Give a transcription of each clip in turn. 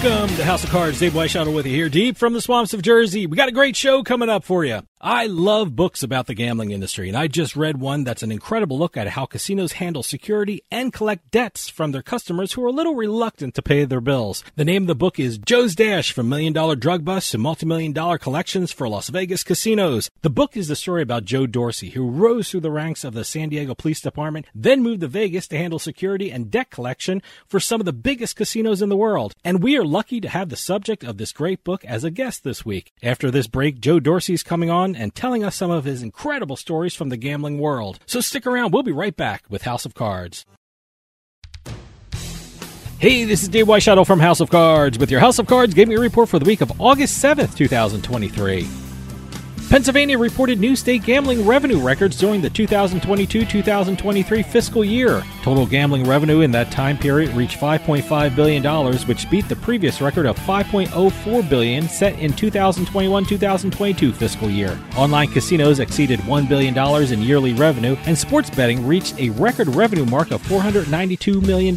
Welcome to House of Cards. Dave Weishaupt with you here, deep from the swamps of Jersey. We got a great show coming up for you. I love books about the gambling industry, and I just read one that's an incredible look at how casinos handle security and collect debts from their customers who are a little reluctant to pay their bills. The name of the book is Joe's Dash from Million Dollar Drug Busts to Multi-Million Dollar Collections for Las Vegas Casinos. The book is the story about Joe Dorsey, who rose through the ranks of the San Diego Police Department, then moved to Vegas to handle security and debt collection for some of the biggest casinos in the world. And we are lucky to have the subject of this great book as a guest this week. After this break, Joe Dorsey's coming on and telling us some of his incredible stories from the gambling world. So stick around, we'll be right back with House of Cards. Hey, this is Dave Weishaupt from House of Cards with your House of Cards Gaming Report for the week of August 7th, 2023. Pennsylvania reported new state gambling revenue records during the 2022 2023 fiscal year. Total gambling revenue in that time period reached $5.5 billion, which beat the previous record of 5.04 billion set in 2021 2022 fiscal year. Online casinos exceeded $1 billion in yearly revenue, and sports betting reached a record revenue mark of $492 million.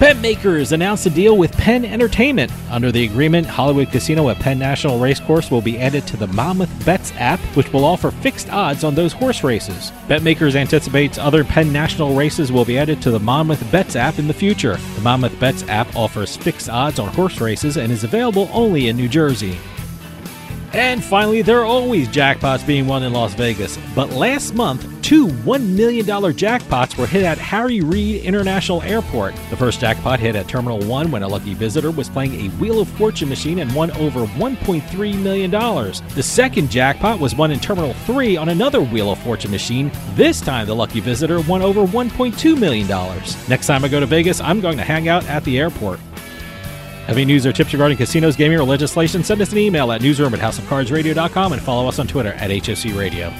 Bet Makers announced a deal with Penn Entertainment. Under the agreement, Hollywood Casino at Penn National Racecourse will be added to the Monmouth Bets app, which will offer fixed odds on those horse races. Bet Makers anticipates other Penn National races will be added to the Monmouth Bets app in the future. The Monmouth Bets app offers fixed odds on horse races and is available only in New Jersey. And finally, there are always jackpots being won in Las Vegas. But last month, two $1 million jackpots were hit at Harry Reid International Airport. The first jackpot hit at Terminal 1 when a lucky visitor was playing a Wheel of Fortune machine and won over $1.3 million. The second jackpot was won in Terminal 3 on another Wheel of Fortune machine. This time, the lucky visitor won over $1.2 million. Next time I go to Vegas, I'm going to hang out at the airport. Have any news or tips regarding casinos, gaming, or legislation? Send us an email at newsroom at houseofcardsradio.com and follow us on Twitter at HOC Radio.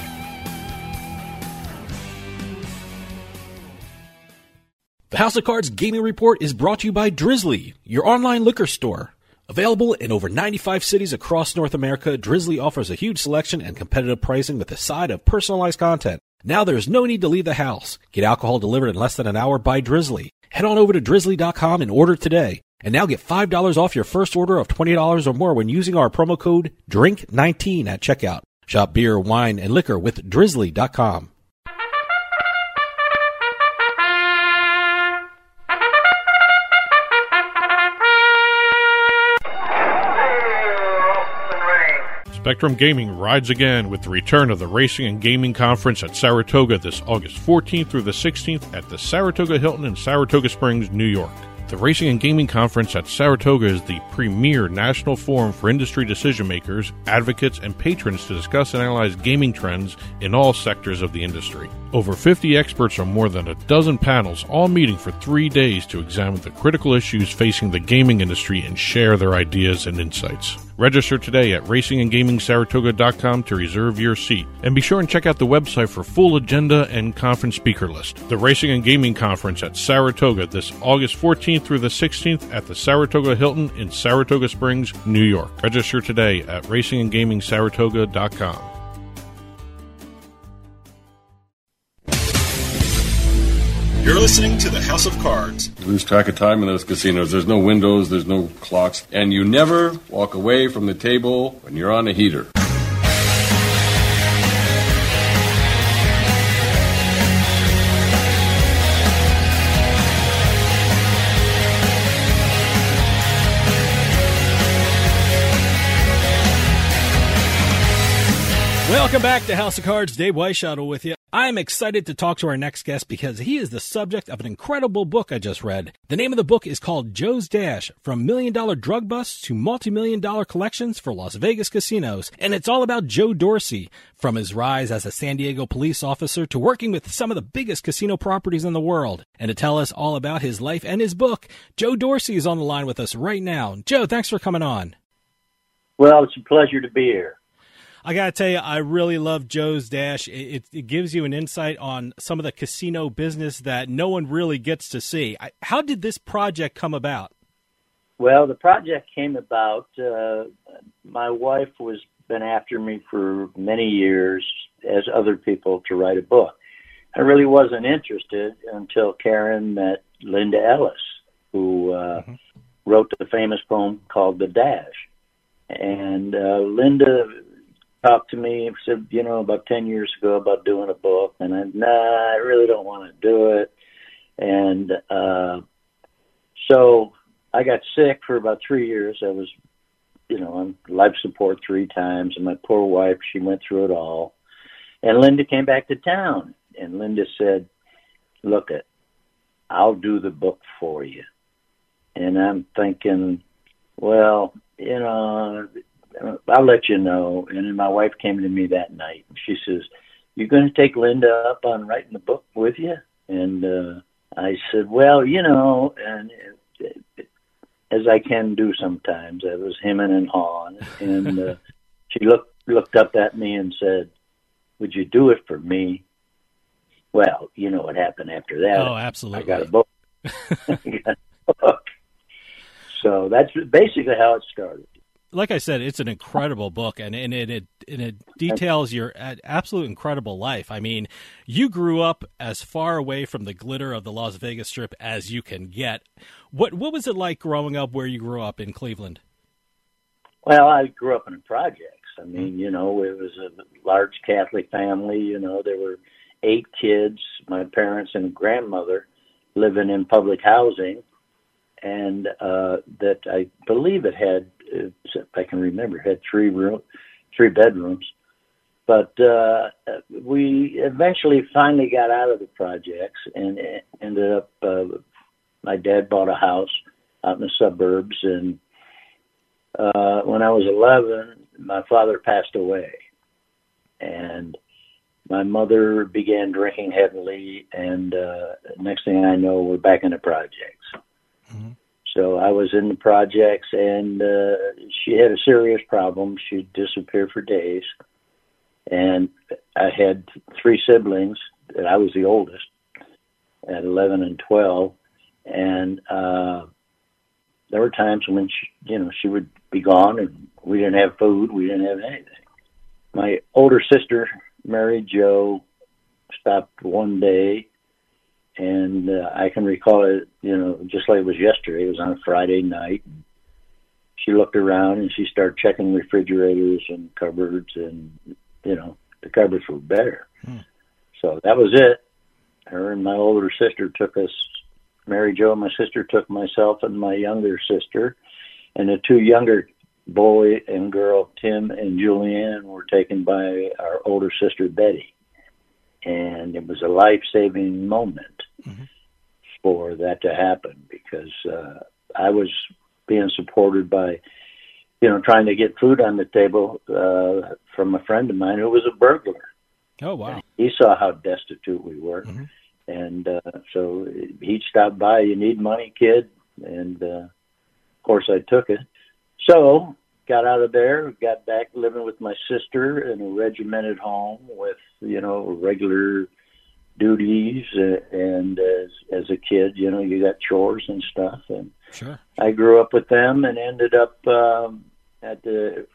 The House of Cards Gaming Report is brought to you by Drizly, your online liquor store. Available in over 95 cities across North America, Drizly offers a huge selection and competitive pricing with a side of personalized content. Now there's no need to leave the house. Get alcohol delivered in less than an hour by Drizly. Head on over to drizly.com and order today. And now get $5 off your first order of $20 or more when using our promo code DRINK19 at checkout. Shop beer, wine, and liquor with drizly.com. Spectrum Gaming rides again with the return of the Racing and Gaming Conference at Saratoga this August 14th through the 16th at the Saratoga Hilton in Saratoga Springs, New York. The Racing and Gaming Conference at Saratoga is the premier national forum for industry decision makers, advocates, and patrons to discuss and analyze gaming trends in all sectors of the industry. Over 50 experts on more than a dozen panels, all meeting for three days to examine the critical issues facing the gaming industry and share their ideas and insights. Register today at racingandgamingsaratoga.com to reserve your seat. And be sure and check out the website for full agenda and conference speaker list. The Racing and Gaming Conference at Saratoga this August 14th through the 16th at the Saratoga Hilton in Saratoga Springs, New York. Register today at racingandgamingsaratoga.com. You're listening to the House of Cards. You lose track of time in those casinos. There's no windows, there's no clocks, and you never walk away from the table when you're on a heater. Welcome back to House of Cards. Dave Weishaupt with you. I'm excited to talk to our next guest because he is the subject of an incredible book I just read. The name of the book is called Joe's Dash From Million Dollar Drug Busts to Multi Million Dollar Collections for Las Vegas Casinos. And it's all about Joe Dorsey, from his rise as a San Diego police officer to working with some of the biggest casino properties in the world. And to tell us all about his life and his book, Joe Dorsey is on the line with us right now. Joe, thanks for coming on. Well, it's a pleasure to be here. I got to tell you, I really love Joe's Dash. It, it, it, gives you an insight on some of the casino business that no one really gets to see. I, how did this project come about? Well, the project came about. Uh, my wife was been after me for many years, as other people, to write a book. I really wasn't interested until Karen met Linda Ellis, who uh, mm-hmm. wrote the famous poem called "The Dash." And uh, Linda talked to me, said, you know, about 10 years ago about doing a book. And I, nah, I really don't want to do it. And uh, so I got sick for about three years. I was, you know, on life support three times. And my poor wife, she went through it all. And Linda came back to town. And Linda said, look it, I'll do the book for you. And I'm thinking, well, you know, I'll let you know. And then my wife came to me that night. And She says, "You're going to take Linda up on writing the book with you?" And uh, I said, "Well, you know, and it, it, as I can do sometimes, I was hemming and hawing." And uh, she looked looked up at me and said, "Would you do it for me?" Well, you know what happened after that. Oh, absolutely. I got a book. got a book. So that's basically how it started like I said, it's an incredible book, and, and it, it and it details your absolute incredible life. I mean, you grew up as far away from the glitter of the Las Vegas Strip as you can get. What what was it like growing up where you grew up in Cleveland? Well, I grew up in projects. I mean, you know, it was a large Catholic family. You know, there were eight kids, my parents and grandmother living in public housing, and uh, that I believe it had if I can remember, had three room, three bedrooms. But uh, we eventually finally got out of the projects and ended up. Uh, my dad bought a house out in the suburbs, and uh, when I was 11, my father passed away, and my mother began drinking heavily. And uh, next thing I know, we're back in the projects. So I was in the projects, and uh, she had a serious problem. She'd disappear for days, and I had three siblings, and I was the oldest at 11 and 12, and uh, there were times when she, you know she would be gone, and we didn't have food, we didn't have anything. My older sister Mary Jo, Stopped one day and uh, I can recall it, you know, just like it was yesterday. It was on a Friday night. She looked around and she started checking refrigerators and cupboards, and you know, the cupboards were bare. Hmm. So that was it. Her and my older sister took us. Mary Jo and my sister took myself and my younger sister, and the two younger boy and girl, Tim and Julianne, were taken by our older sister Betty and it was a life saving moment mm-hmm. for that to happen because uh, I was being supported by, you know, trying to get food on the table uh, from a friend of mine who was a burglar. Oh wow! he saw how destitute we were, mm-hmm. and uh, so he stopped by. You need money, kid, and uh, of course I took it. So got out of there, got back living with my sister in a regimented home with you know regular duties uh, and as as a kid you know you got chores and stuff and sure I grew up with them and ended up um at the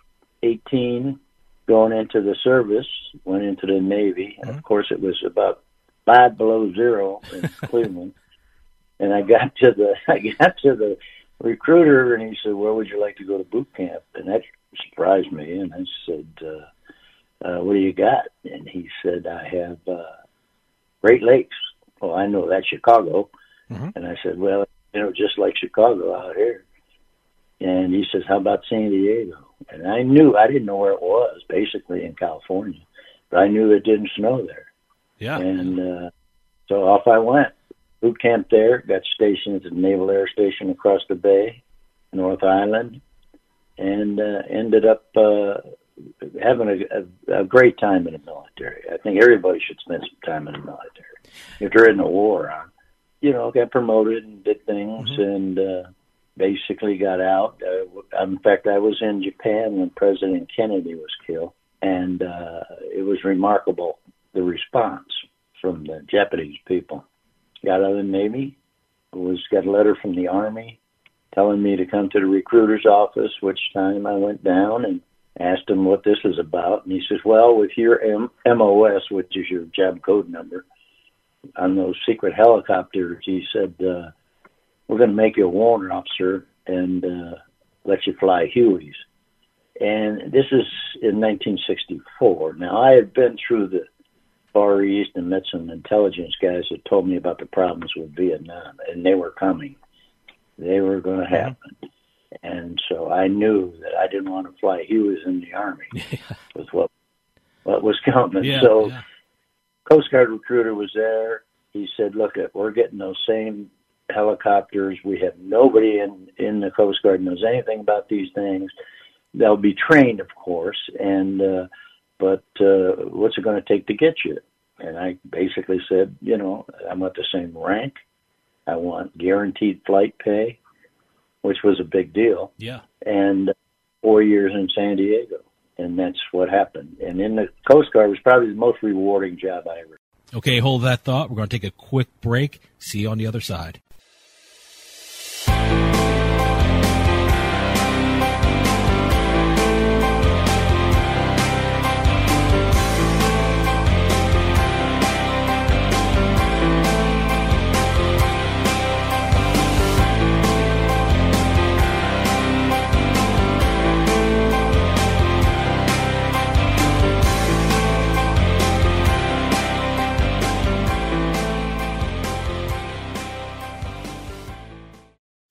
18 going into the service went into the navy mm-hmm. and of course it was about five below zero in Cleveland and I got to the I got to the recruiter and he said, "Where would you like to go to boot camp?" And that surprised me. And I said, uh, uh, "What do you got?" And he said, "I have uh, Great Lakes." Well, I know that's Chicago. Mm-hmm. And I said, "Well, you know, just like Chicago out here." And he says, "How about San Diego?" And I knew I didn't know where it was, basically in California, but I knew it didn't snow there. Yeah. And uh, so off I went. Boot camp there. Got stationed at the Naval Air Station across the bay, North Island, and uh, ended up uh, having a, a, a great time in the military. I think everybody should spend some time in the military if there isn't a war on. You know, got promoted and did things, Mm-hmm. and uh, basically got out. Uh, in fact, I was in Japan when President Kennedy was killed, and uh, it was remarkable the response from the Japanese people. Got out of the Navy, was got a letter from the Army telling me to come to the recruiter's office, which time I went down and asked him what this was about. And he says, Well, with your M- MOS, which is your job code number, on those secret helicopters, he said, uh, We're going to make you a warrant officer and uh, let you fly Hueys. And this is in 1964. Now, I had been through the Far East and met some intelligence guys that told me about the problems with Vietnam, and they were coming. They were going to happen. And so I knew that I didn't want to fly Hueys in the Army with what what was coming. Yeah, so yeah. Coast Guard recruiter was there. He said, "Look, it, we're getting those same helicopters. We have nobody in in the Coast Guard knows anything about these things. They'll be trained, of course, and uh, but uh, what's it going to take to get you?" And I basically said, "You know, I want the same rank. I want guaranteed flight pay, which was a big deal, Yeah. and four years in San Diego." And that's what happened. And in the Coast Guard was probably the most rewarding job I ever Okay, hold that thought. We're going to take a quick break. See you on the other side.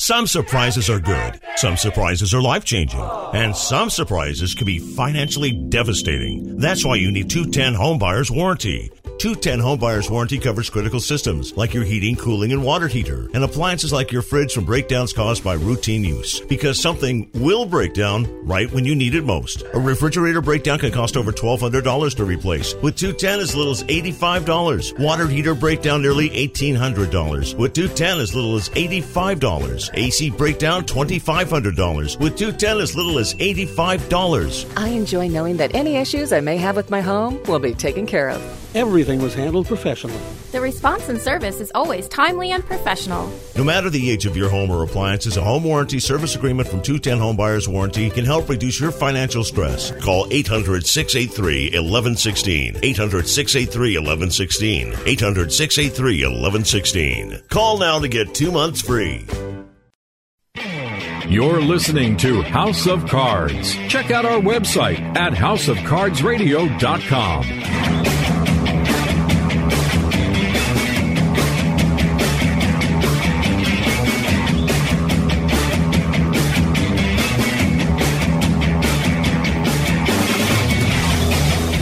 Some surprises are good, some surprises are life changing, and some surprises can be financially devastating. That's why you need 210 Homebuyers Warranty. 210 Home Buyers Warranty covers critical systems like your heating, cooling, and water heater, and appliances like your fridge from breakdowns caused by routine use. Because something will break down right when you need it most. A refrigerator breakdown can cost over $1,200 to replace, with 210 as little as $85. Water heater breakdown nearly $1,800, with 210 as little as $85. AC breakdown $2,500, with 210 as little as $85. I enjoy knowing that any issues I may have with my home will be taken care of. Everything was handled professionally. The response and service is always timely and professional. No matter the age of your home or appliances, a home warranty service agreement from 210 Home Buyers Warranty can help reduce your financial stress. Call 800 683 1116. 800 683 1116. 800 683 1116. Call now to get two months free. You're listening to House of Cards. Check out our website at houseofcardsradio.com.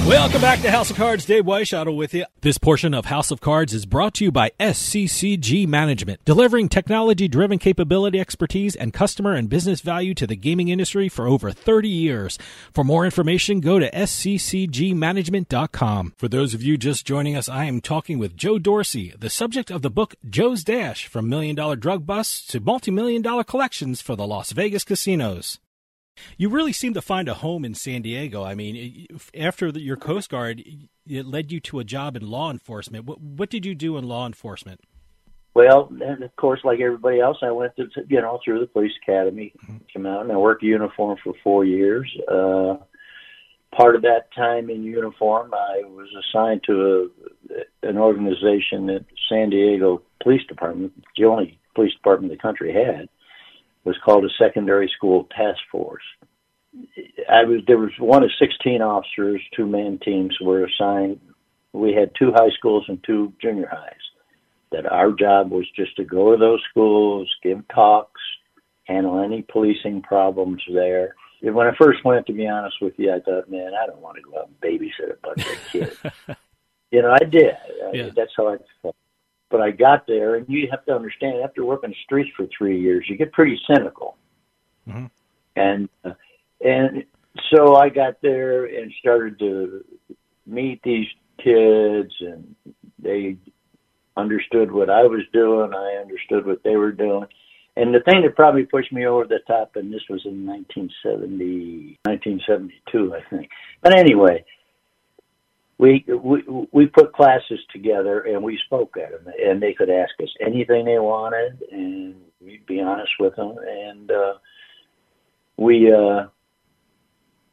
Welcome back to House of Cards. Dave Weishaupt with you. This portion of House of Cards is brought to you by SCCG Management, delivering technology-driven capability, expertise, and customer and business value to the gaming industry for over 30 years. For more information, go to sccgmanagement.com. For those of you just joining us, I am talking with Joe Dorsey, the subject of the book Joe's Dash, from million dollar drug busts to multi-million dollar collections for the Las Vegas casinos. You really seem to find a home in San Diego. I mean, after your Coast Guard, it led you to a job in law enforcement. What, what did you do in law enforcement? Well, and of course, like everybody else, I went to you know through the police academy, mm-hmm. came out, and I worked uniform for four years. Uh, part of that time in uniform, I was assigned to a, an organization that San Diego Police Department, the only police department the country had, was called a secondary school task force. I was there was one of 16 officers, two man teams were assigned. We had two high schools and two junior highs. That our job was just to go to those schools, give talks, handle any policing problems there. When I first went, to be honest with you, I thought, man, I don't want to go out and babysit a bunch of kids. you know, I did. Yeah. I, that's how I felt. But I got there, and you have to understand, after working the streets for three years, you get pretty cynical. Mm-hmm. And uh, and so I got there and started to meet these kids, and they understood what I was doing. I understood what they were doing. And the thing that probably pushed me over the top, and this was in 1970, 1972, I think. But anyway, we we we put classes together and we spoke at them and they could ask us anything they wanted and we'd be honest with them and uh we uh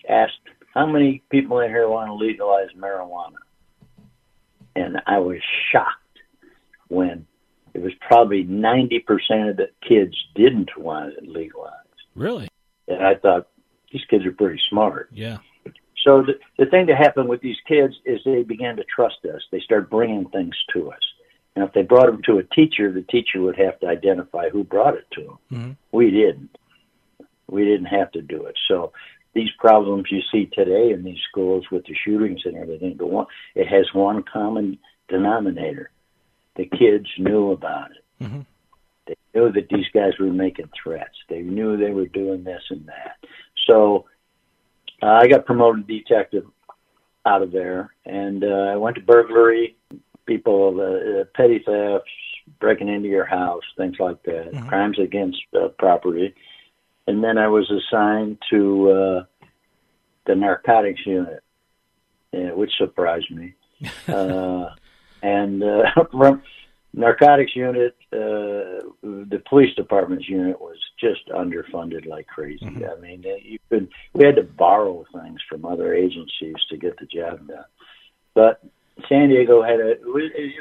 asked how many people in here want to legalize marijuana? And i was shocked when it was probably 90% of the kids didn't want it legalized really? And i thought these kids are pretty smart. Yeah so the, the thing that happened with these kids is they began to trust us. They started bringing things to us. And if they brought them to a teacher, the teacher would have to identify who brought it to them. Mm-hmm. We didn't. We didn't have to do it. So these problems you see today in these schools with the shootings and everything, one it has one common denominator. The kids knew about it. Mm-hmm. They knew that these guys were making threats. They knew they were doing this and that. So uh, I got promoted detective out of there, and uh, I went to burglary, people, uh, uh, petty thefts, breaking into your house, things like that, Mhm. crimes against uh, property, and then I was assigned to uh, the narcotics unit, uh, which surprised me. uh, and uh, from narcotics unit, uh, the police department's unit was just underfunded like crazy. I mean, you could we had to borrow things from other agencies to get the job done. But San Diego had a it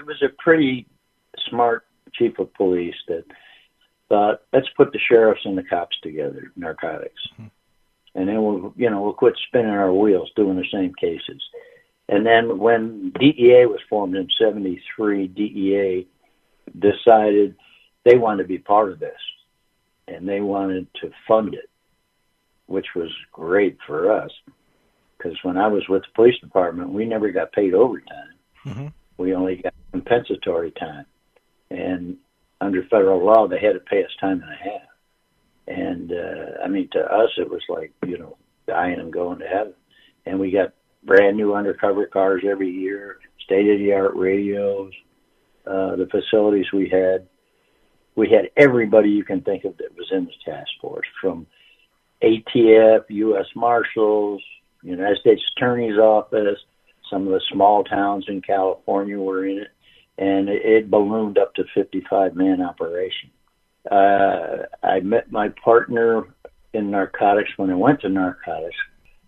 was, a pretty smart chief of police that thought let's put the sheriffs and the cops together, narcotics, and then we'll you know we'll quit spinning our wheels doing the same cases. And then when DEA was formed in '73, DEA decided they wanted to be part of this and they wanted to fund it, which was great for us. Because when I was with the police department, we never got paid overtime. Mm-hmm. We only got compensatory time. And under federal law, they had to pay us time and a half. And uh, I mean, to us, it was like, you know, dying and going to heaven. And we got brand new undercover cars every year, state of the art radios, uh, the facilities we had. We had everybody you can think of that was in the task force, from ATF, U.S. Marshals, United States Attorney's Office. Some of the small towns in California were in it, and it, it ballooned up to 55 man operation. Uh, I met my partner in narcotics when I went to narcotics.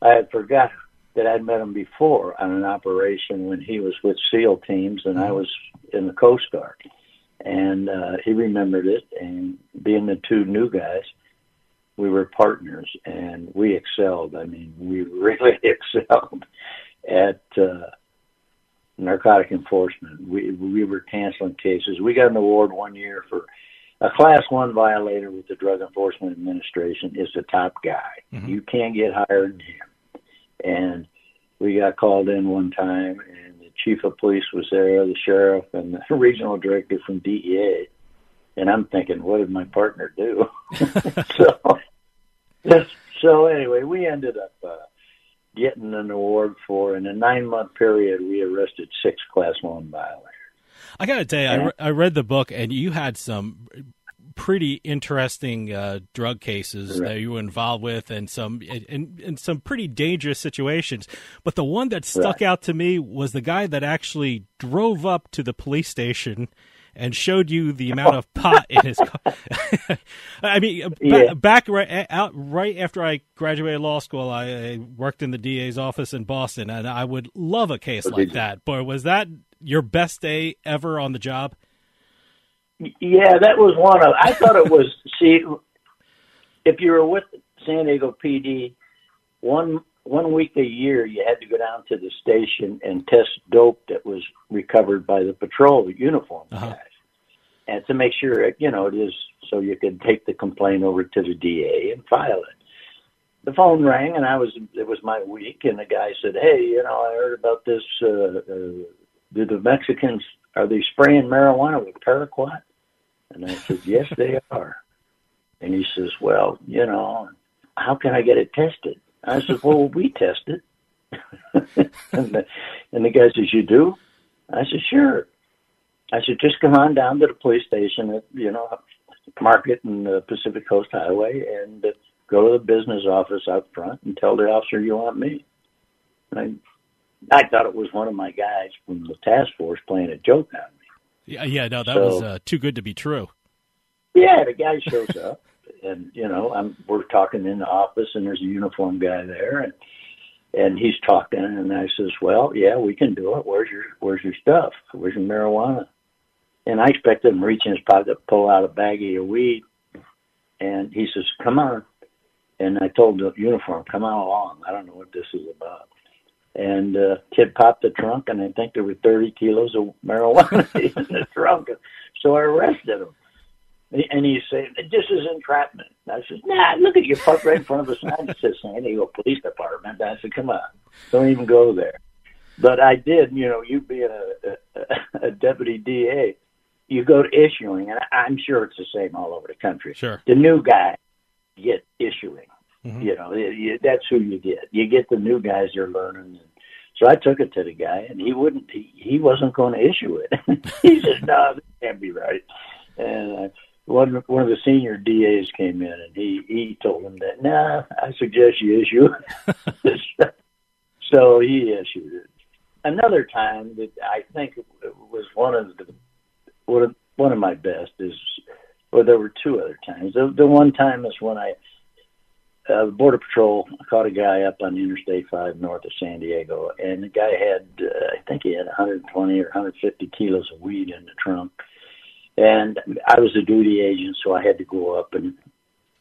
I had forgot that I'd met him before on an operation when he was with SEAL teams and I was in the Coast Guard. And uh, he remembered it, and being the two new guys, we were partners and we excelled. I mean, we really excelled at uh, narcotic enforcement. We we were canceling cases. We got an award one year for a class one violator with the Drug Enforcement Administration is the top guy. Mhm. You can't get higher than him. And we got called in one time, and the chief of police was there, the sheriff, and the regional director from DEA. And I'm thinking, what did my partner do? so, so anyway, we ended up uh, getting an award for, in a nine month period, we arrested six class one violators. I got to tell you, I, re- I read the book, and you had some pretty interesting uh, drug cases right. that you were involved with, and some and, and some pretty dangerous situations. But the one that stuck right. out to me was the guy that actually drove up to the police station and showed you the amount of pot in his car. I mean, yeah. back right out right after I graduated law school, I, I, worked in the DA's office in Boston, and I would love a case like that. But was that your best day ever on the job? Yeah, that was one of. I thought it was. see, if you were with San Diego PD, one one week a year you had to go down to the station and test dope that was recovered by the patrol uniform uh-huh. guys, and to make sure it, you know it is so you could take the complaint over to the DA and file it. The phone rang and I was it was my week, and the guy said, "Hey, you know, I heard about this. Uh, uh, do the Mexicans are they spraying marijuana with paraquat?" And I said, Yes, they are. And he says, Well, you know, how can I get it tested? I said, Well, we test it. and, the, and the guy says, You do? I said, Sure. I said, Just come on down to the police station at, you know, Market and the Pacific Coast Highway and go to the business office out front and tell the officer you want me. And I, I thought it was one of my guys from the task force playing a joke on me. Yeah, yeah, no, that so, was uh, too good to be true. Yeah, the guy shows up, and you know, I'm we're talking in the office, and there's a uniform guy there, and and he's talking, and I says, "Well, yeah, we can do it. Where's your Where's your stuff? Where's your marijuana?" And I expected him to reach in his pocket to pull out a baggie of weed, and he says, "Come on." And I told the uniform, "Come on along. I don't know what this is about." And uh, kid popped the trunk, and I think there were 30 kilos of marijuana in the trunk. So I arrested him. And he said, "This is entrapment." I said, "Nah, look at you parked right in front of a sign that says San Diego Police Department." I said, "Come on, don't even go there." But I did. You know, you being a, a, a deputy DA, you go to issuing, and I'm sure it's the same all over the country. Sure. The new guy get issuing. Mm-hmm. You know, it, you, that's who you get. You get the new guys you're learning. And So I took it to the guy, and he wouldn't. He, he wasn't going to issue it. he said, "No, this can't be right." And uh, one one of the senior DAs came in, and he he told him that, "Nah, I suggest you issue." It. so he issued it. Another time that I think was one of the one of, one of my best is, well, there were two other times. The, the one time is when I uh, the Border Patrol caught a guy up on Interstate 5 north of San Diego, and the guy had, uh, I think he had 120 or 150 kilos of weed in the trunk. And I was a duty agent, so I had to go up and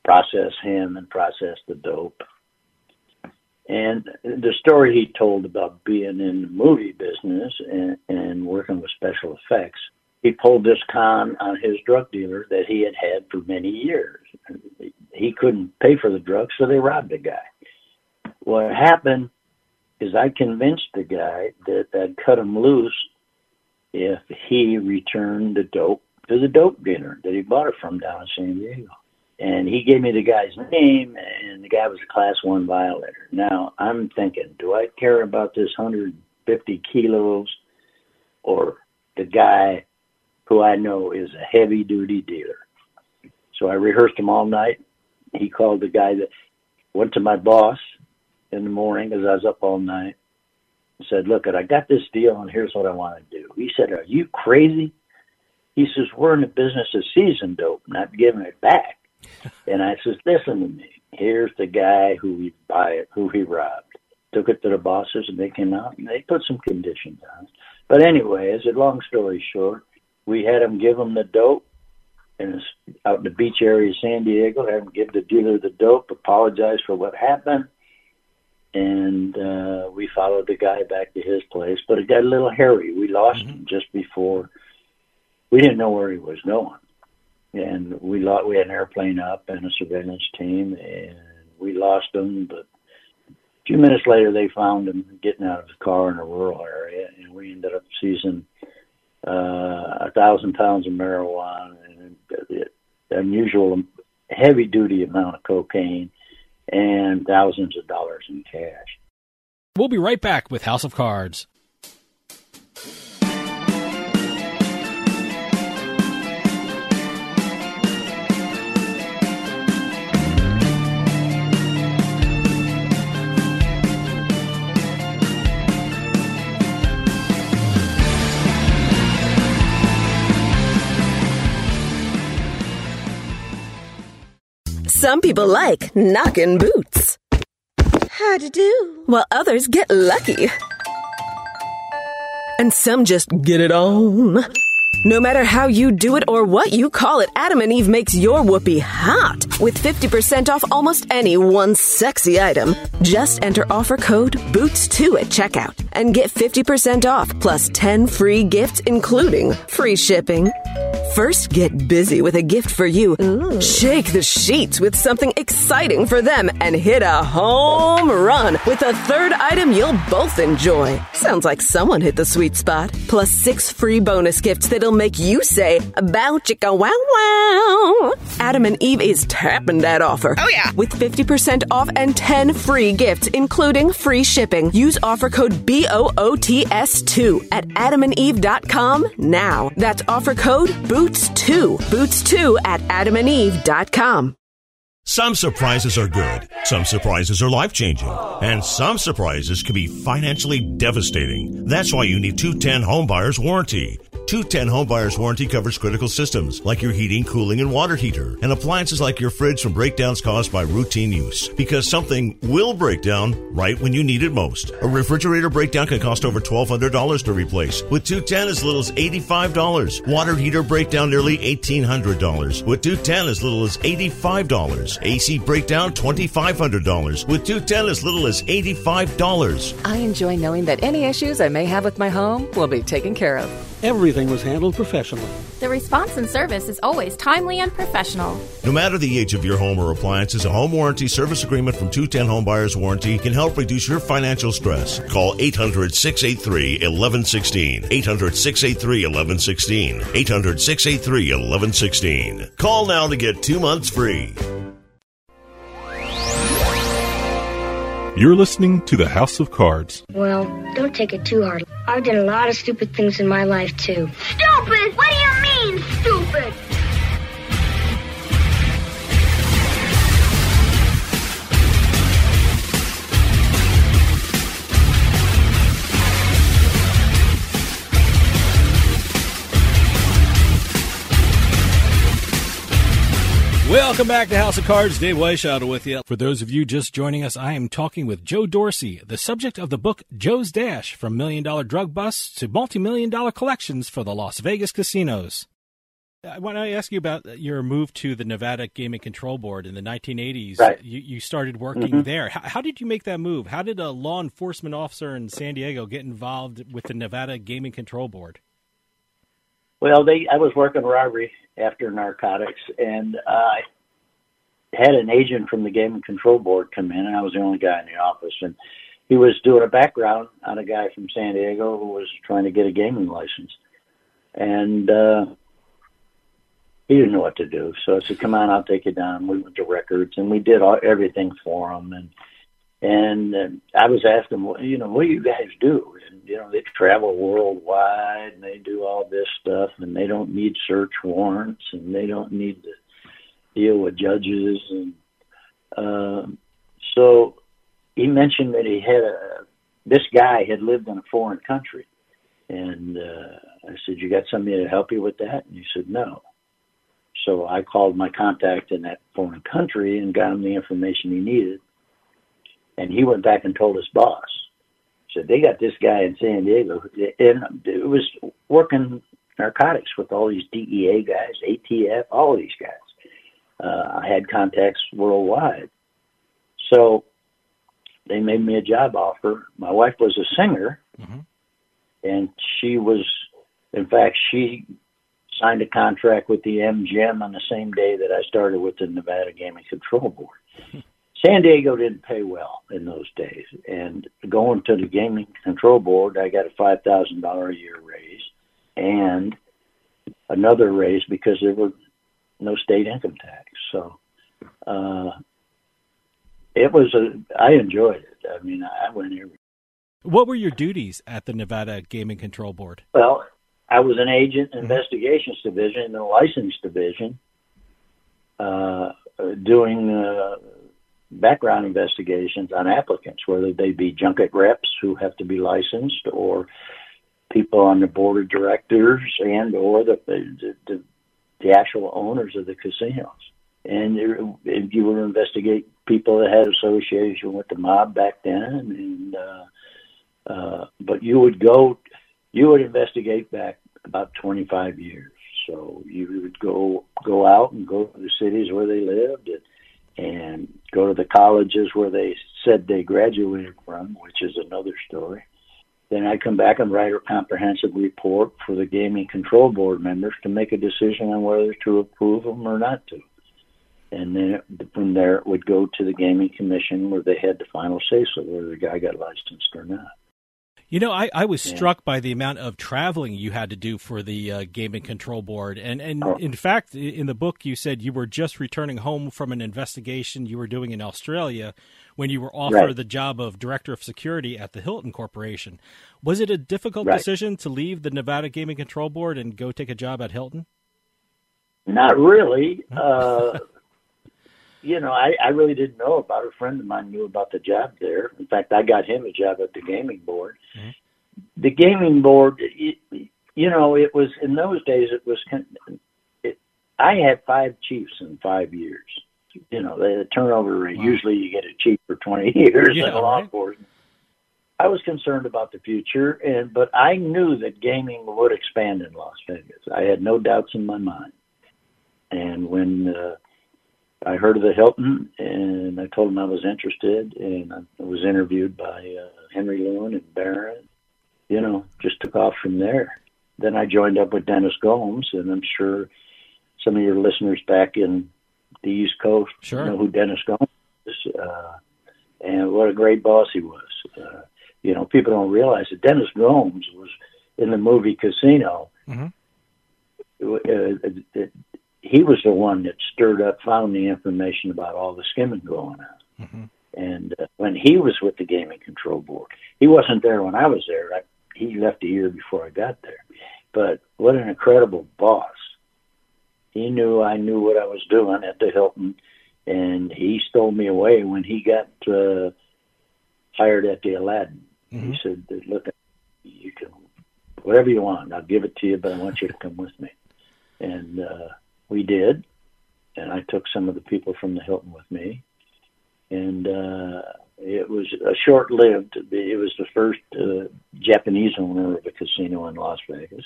process him and process the dope. And the story he told about being in the movie business and, and working with special effects, he pulled this con on his drug dealer that he had had for many years he couldn't pay for the drugs, so they robbed the guy. What happened is I convinced the guy that I'd cut him loose if he returned the dope to the dope dealer that he bought it from down in San Diego. And he gave me the guy's name, and the guy was a class one violator. Now I'm thinking, do I care about this 150 kilos or the guy who I know is a heavy duty dealer? So I rehearsed him all night he called the guy that went to my boss in the morning as I was up all night and said, Look, I got this deal and here's what I want to do. He said, Are you crazy? He says, We're in the business of season dope, not giving it back. and I says, Listen to me. Here's the guy who we buy it, who he robbed. Took it to the bosses and they came out and they put some conditions on it. But anyway, as a long story short, we had him give him the dope and out in the beach area of San Diego, had him give the dealer the dope, apologize for what happened, and uh, we followed the guy back to his place. But it got a little hairy. We lost mm-hmm. him just before. We didn't know where he was going, and we lost. We had an airplane up and a surveillance team, and we lost him. But a few minutes later, they found him getting out of his car in a rural area, and we ended up seizing Uh, a thousand pounds of marijuana and the unusual heavy duty amount of cocaine and thousands of dollars in cash. We'll be right back with House of Cards. Some people like knocking boots. How to do? While others get lucky. And some just get it on. No matter how you do it or what you call it, Adam and Eve makes your whoopee hot with 50% off almost any one sexy item. Just enter offer code BOOTS2 at checkout and get 50% off plus 10 free gifts, including free shipping. First, get busy with a gift for you. Ooh. Shake the sheets with something exciting for them and hit a home run with a third item you'll both enjoy. Sounds like someone hit the sweet spot. Plus six free bonus gifts that'll make you say, Bow chicka wow wow. Adam and Eve is tapping that offer. Oh, yeah. With 50% off and 10 free gifts, including free shipping. Use offer code BOOTS2 at adamandeve.com now. That's offer code BOOTS Boots2. Boots2 at adamandeve.com. Some surprises are good, some surprises are life changing, and some surprises can be financially devastating. That's why you need 210 Homebuyers Warranty. 210 Homebuyers Warranty covers critical systems like your heating, cooling, and water heater, and appliances like your fridge from breakdowns caused by routine use. Because something will break down right when you need it most. A refrigerator breakdown can cost over $1,200 to replace, with 210 as little as $85. Water heater breakdown nearly $1,800, with 210 as little as $85. AC breakdown $2,500, with 210 as little as $85. I enjoy knowing that any issues I may have with my home will be taken care of. Everything was handled professionally. The response and service is always timely and professional. No matter the age of your home or appliances, a home warranty service agreement from 210 Home Buyers Warranty can help reduce your financial stress. Call 800 683 1116. 800 683 1116. 800 683 1116. Call now to get two months free. You're listening to the House of Cards. Well, don't take it too hard. I've done a lot of stupid things in my life, too. Stupid? What do you mean, stupid? Welcome back to House of Cards. Dave Weishaupt with you. For those of you just joining us, I am talking with Joe Dorsey, the subject of the book Joe's Dash From Million Dollar Drug Busts to Multi Million Dollar Collections for the Las Vegas Casinos. I want to ask you about your move to the Nevada Gaming Control Board in the 1980s. Right. You, you started working Mhm. there. How, how did you make that move? How did a law enforcement officer in San Diego get involved with the Nevada Gaming Control Board? Well, they I was working robbery after narcotics, and uh, I had an agent from the Gaming Control Board come in, and I was the only guy in the office, and he was doing a background on a guy from San Diego who was trying to get a gaming license, and uh, he didn't know what to do. So I said, "Come on, I'll take you down." We went to records, and we did all, everything for him, and and uh, I was asking, you know, what do you guys do? And you know, they travel worldwide, and they do all this stuff, and they don't need search warrants, and they don't need to deal with judges, and um, so he mentioned that he had a this guy had lived in a foreign country, and uh, I said, "You got somebody to help you with that?" And he said, "No." So I called my contact in that foreign country and got him the information he needed. And he went back and told his boss. Said they got this guy in San Diego, and it was working narcotics with all these DEA guys, ATF, all of these guys. Uh, I had contacts worldwide, so they made me a job offer. My wife was a singer, and she was, in fact, she signed a contract with the MGM on the same day that I started with the Nevada Gaming Control Board. San Diego didn't pay well in those days, and going to the gaming control board, I got a five thousand dollar a year raise, and another raise because there were no state income tax. So uh, it was a. I enjoyed it. I mean, I went every. What were your duties at the Nevada Gaming Control Board? Well, I was an agent in investigations division and license division, uh, doing uh, background investigations on applicants, whether they be junket reps who have to be licensed or people on the board of directors and or the the, the, the actual owners of the casinos. And if you were to investigate people that had association with the mob back then, and uh, uh, but you would go, you would investigate back about 25 years. So you would go go out and go to the cities where they lived, and, and go to the colleges where they said they graduated from, which is another story. Then I come back and write a comprehensive report for the gaming control board members to make a decision on whether to approve them or not to. And then it, from there, it would go to the gaming commission where they had the final say so whether the guy got licensed or not. You know, I, I was yeah. struck by the amount of traveling you had to do for the uh, Gaming Control Board. And, and oh. in fact, in the book, you said you were just returning home from an investigation you were doing in Australia when you were offered right. the job of Director of Security at the Hilton Corporation. Was it a difficult right. decision to leave the Nevada Gaming Control Board and go take a job at Hilton? Not really. Uh, you know, I, I really didn't know about it. A friend of mine knew about the job there. In fact, I got him a job at the gaming board. Mm-hmm. The gaming board, it, you know, it was in those days. It was. It, I had five chiefs in five years. You know, the turnover rate. Wow. Usually, you get a chief for twenty years yeah, in law right? enforcement. I was concerned about the future, and but I knew that gaming would expand in Las Vegas. I had no doubts in my mind. And when uh, I heard of the Hilton, and I told him I was interested, and I was interviewed by uh, Henry Lewin and Barron. You know, just took off from there. Then I joined up with Dennis Gomes, and I'm sure some of your listeners back in the East Coast sure. know who Dennis Gomes is, uh, and what a great boss he was. Uh, you know, people don't realize that Dennis Gomes was in the movie Casino. Mm-hmm. Uh, he was the one that stirred up, found the information about all the skimming going on. Mm-hmm. And uh, when he was with the gaming control board, he wasn't there when I was there. I, he left a year before I got there. But what an incredible boss! He knew I knew what I was doing at the Hilton, and he stole me away when he got uh, hired at the Aladdin. Mm-hmm. He said, "Look, you can whatever you want. I'll give it to you, but I want you to come with me." And uh, we did, and I took some of the people from the Hilton with me, and uh, it was a short-lived. It was the first uh, Japanese owner of a casino in Las Vegas.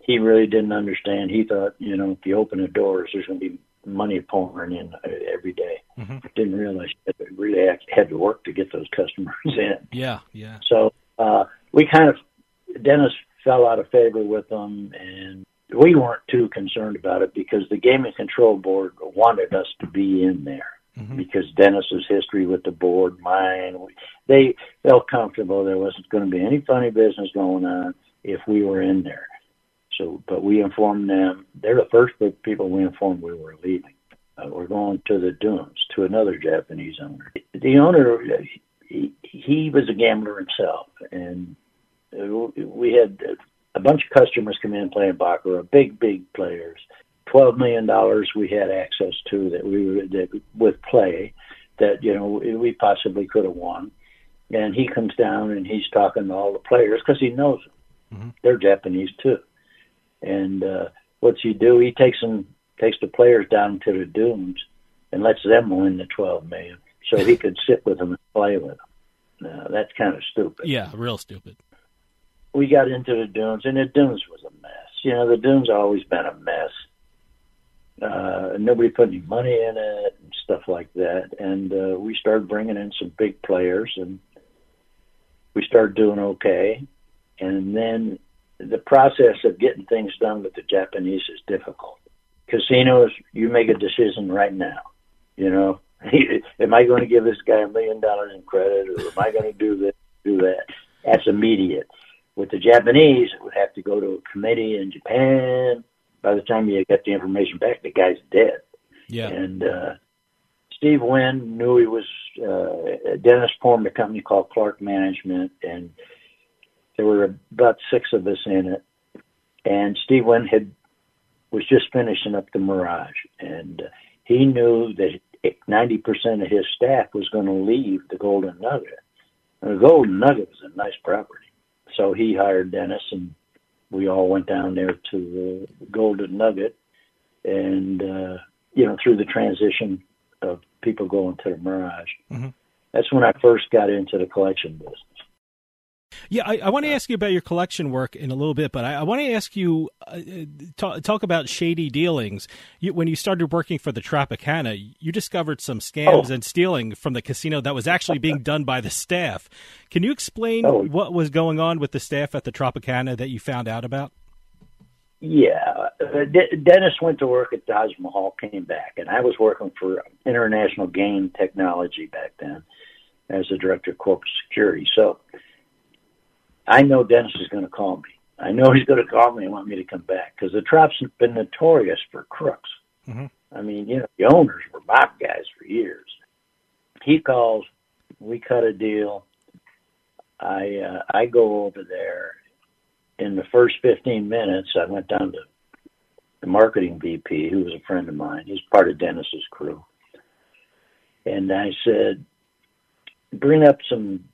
He really didn't understand. He thought, you know, if you open the doors, there's going to be money pouring in every day. Mm-hmm. Didn't realize you really had to work to get those customers in. Yeah, yeah. So uh, we kind of Dennis fell out of favor with them, and we weren't too concerned about it because the gaming control board wanted us to be in there mm-hmm. because Dennis's history with the board, mine, they felt comfortable there wasn't going to be any funny business going on if we were in there. So, but we informed them. They're the first people we informed we were leaving. Uh, we're going to the dunes to another Japanese owner. The owner, he, he was a gambler himself, and we had a bunch of customers come in playing baccarat, big, big players. Twelve million dollars we had access to that we were that with play that you know we possibly could have won. And he comes down and he's talking to all the players because he knows them. Mm-hmm. They're Japanese too. And uh, what's he do? He takes them takes the players down to the dunes and lets them win the twelve million, so he could sit with them and play with them. Now, that's kind of stupid. Yeah, real stupid we got into the dunes, and the dunes was a mess. You know, the dunes always been a mess. Uh, nobody put any money in it and stuff like that. And uh, we started bringing in some big players, and we started doing okay. And then the process of getting things done with the Japanese is difficult. Casinos, you make a decision right now. You know, am I going to give this guy a million dollars in credit, or am I going to do this, do that? That's immediate. With the Japanese, it would have to go to a committee in Japan. By the time you get the information back, the guy's dead. Yeah. And uh, Steve Wynn knew he was. Uh, Dennis formed a company called Clark Management, and there were about six of us in it. And Steve Wynn had was just finishing up the Mirage, and uh, he knew that 90% of his staff was going to leave the Golden Nugget. And the Golden Nugget was a nice property. So he hired Dennis, and we all went down there to the Golden Nugget. And, uh, you know, through the transition of people going to the Mirage, mm-hmm. that's when I first got into the collection business. Yeah, I, I, want to ask you about your collection work in a little bit, but I, I want to ask you uh, talk, talk, about shady dealings. You, when you started working for the Tropicana, you discovered some scams oh. and stealing from the casino that was actually being done by the staff. Can you explain oh. what was going on with the staff at the Tropicana that you found out about? Yeah, uh, De- Dennis went to work at Taj Mahal, came back, and I was working for International Game Technology back then as the director of corporate security. So I know Dennis is going to call me. I know he's going to call me and want me to come back because the Trop's been notorious for crooks. Mm-hmm. I mean, you know, the owners were mob guys for years. He calls, we cut a deal. I uh, I go over there. In the first 15 minutes, I went down to the marketing VP, who was a friend of mine. He's part of Dennis's crew. And I said, bring up some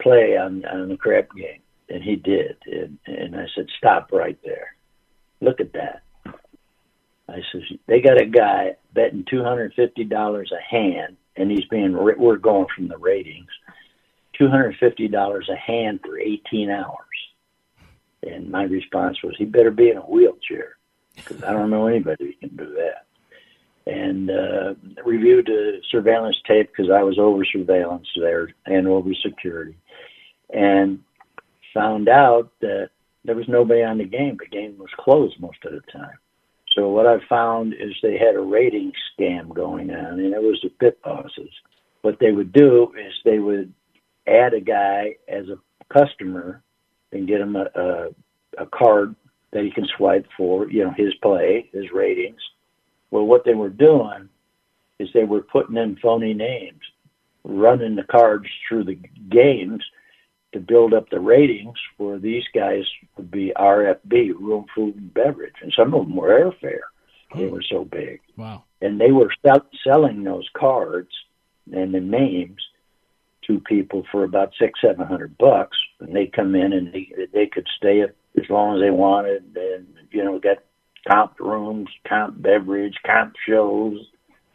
play on on the crap game, and he did. And, and I said, "Stop right there. Look at that." I said, "They got a guy betting two hundred fifty dollars a hand, and he's being. We're going from the ratings, two hundred fifty dollars a hand for eighteen hours." And my response was, "He better be in a wheelchair, because I don't know anybody who can do that." And uh, reviewed the surveillance tape because I was over surveillance there and over security and found out that there was nobody on the game. The game was closed most of the time. So what I found is they had a rating scam going on, and it was the pit bosses. What they would do is they would add a guy as a customer and get him a, a, a card that he can swipe for, you know, his play, his ratings. Well, what they were doing is they were putting in phony names, running the cards through the games to build up the ratings for these guys would be RFB, room, food, and beverage, and some of them were airfare. They hmm. were so big. Wow! And they were sell- selling those cards and the names to people for about six, seven hundred bucks, and they come in and they they could stay as long as they wanted, and you know get comp rooms, comp beverage, comp shows.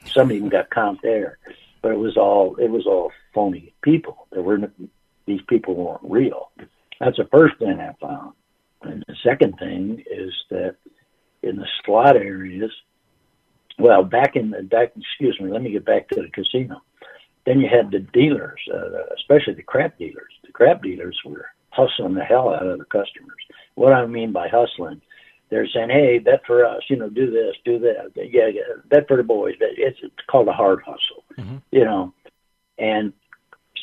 Some even got comp air, but it was all it was all phony people. There were these people weren't real. That's the first thing I found. And the second thing is that in the slot areas, well, back in the back, excuse me, let me get back to the casino. Then you had the dealers, uh, especially the crap dealers. The crap dealers were hustling the hell out of the customers. What I mean by hustling, they're saying, "Hey, bet for us, you know, do this, do that, yeah, yeah bet for the boys." It's, it's called a hard hustle, mm-hmm. you know. And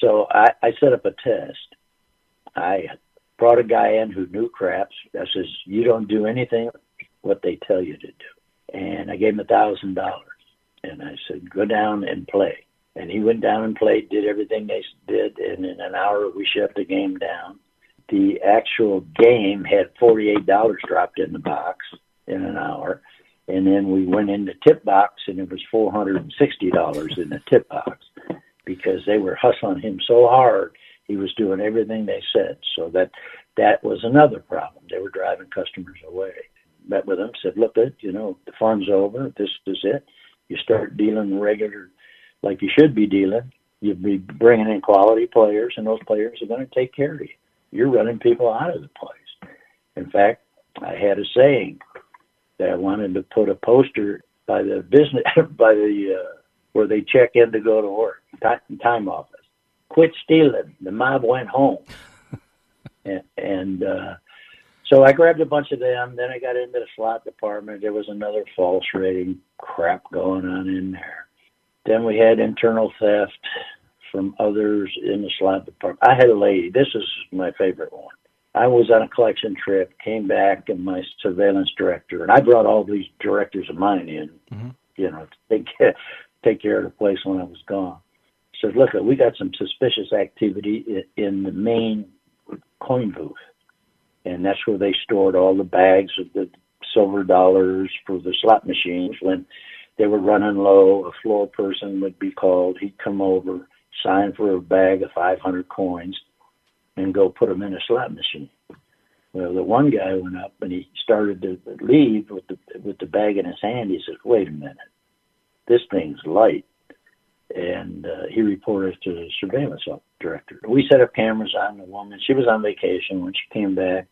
so I, I set up a test. I brought a guy in who knew craps. I says, "You don't do anything what they tell you to do." And I gave him a thousand dollars, and I said, "Go down and play." And he went down and played, did everything they did, and in an hour we shut the game down. The actual game had forty-eight dollars dropped in the box in an hour, and then we went in the tip box, and it was four hundred and sixty dollars in the tip box because they were hustling him so hard. He was doing everything they said. So that that was another problem. They were driving customers away. Met with them, said, "Look, you know the fun's over. This is it. You start dealing regular, like you should be dealing. You'll be bringing in quality players, and those players are going to take care of you. You're running people out of the place. In fact, I had a saying that I wanted to put a poster by the business by the uh, where they check in to go to work, time office. Quit stealing. The mob went home. and, and uh, so I grabbed a bunch of them. Then I got into the slot department. There was another false rating crap going on in there. Then we had internal theft from others in the slot department. I had a lady. This is my favorite one. I was on a collection trip, came back, and my surveillance director, and I brought all these directors of mine in, mm-hmm. you know, to take care, take care of the place when I was gone. Said, look, we got some suspicious activity in the main coin booth, and that's where they stored all the bags of the silver dollars for the slot machines. When they were running low, a floor person would be called. He'd come over, sign for a bag of 500 coins, and go put them in a slot machine. Well, the one guy went up and he started to leave with the with the bag in his hand. He says, "Wait a minute, this thing's light." And uh, he reported to the surveillance director. We set up cameras on the woman. She was on vacation. When she came back,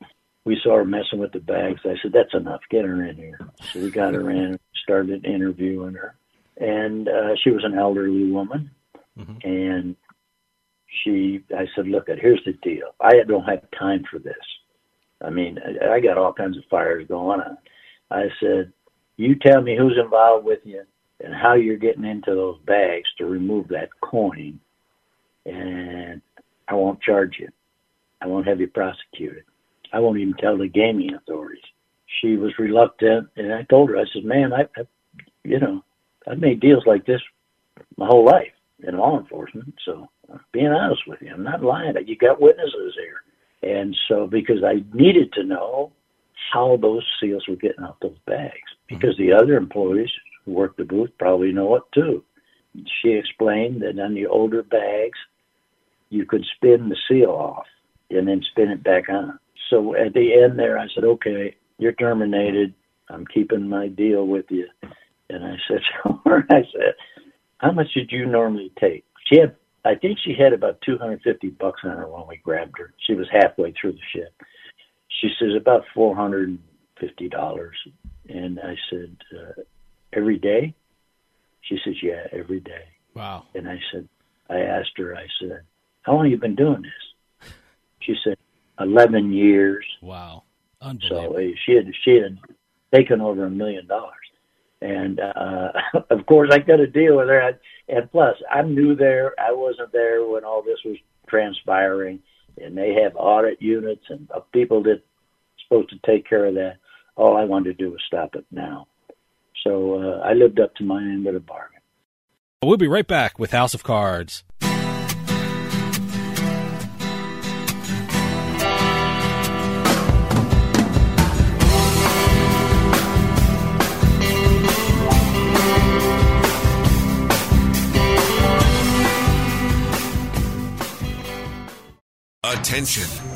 we saw her messing with the bags. I said, "That's enough. Get her in here." So we got her in, started interviewing her, and uh, she was an elderly woman, mm-hmm. and she, I said, look, at here's the deal. I don't have time for this. I mean, I, I got all kinds of fires going on. I said, you tell me who's involved with you and how you're getting into those bags to remove that coin, and I won't charge you. I won't have you prosecuted. I won't even tell the gaming authorities. She was reluctant, and I told her, I said, "Man, I, I you know, I've made deals like this my whole life in law enforcement, so being honest with you. I'm not lying. That You got witnesses here. And so, because I needed to know how those seals were getting out those bags, because mm-hmm. the other employees who worked the booth probably know it too. She explained that on the older bags, you could spin the seal off and then spin it back on. So at the end there, I said, okay, you're terminated. I'm keeping my deal with you. And I said, I said, how much did you normally take? She had I think she had about 250 bucks on her when we grabbed her. She was halfway through the ship. She says about $450. And I said, uh, every day? She says, yeah, every day. Wow. And I said, I asked her, I said, how long have you been doing this? She said, 11 years. Wow. So uh, she had, she had taken over a million dollars. And uh, of course, I got to deal with her. And plus, I'm new there. I wasn't there when all this was transpiring. And they have audit units and uh, people that supposed to take care of that. All I wanted to do was stop it now. So uh, I lived up to my end of the bargain. We'll be right back with House of Cards. Attention.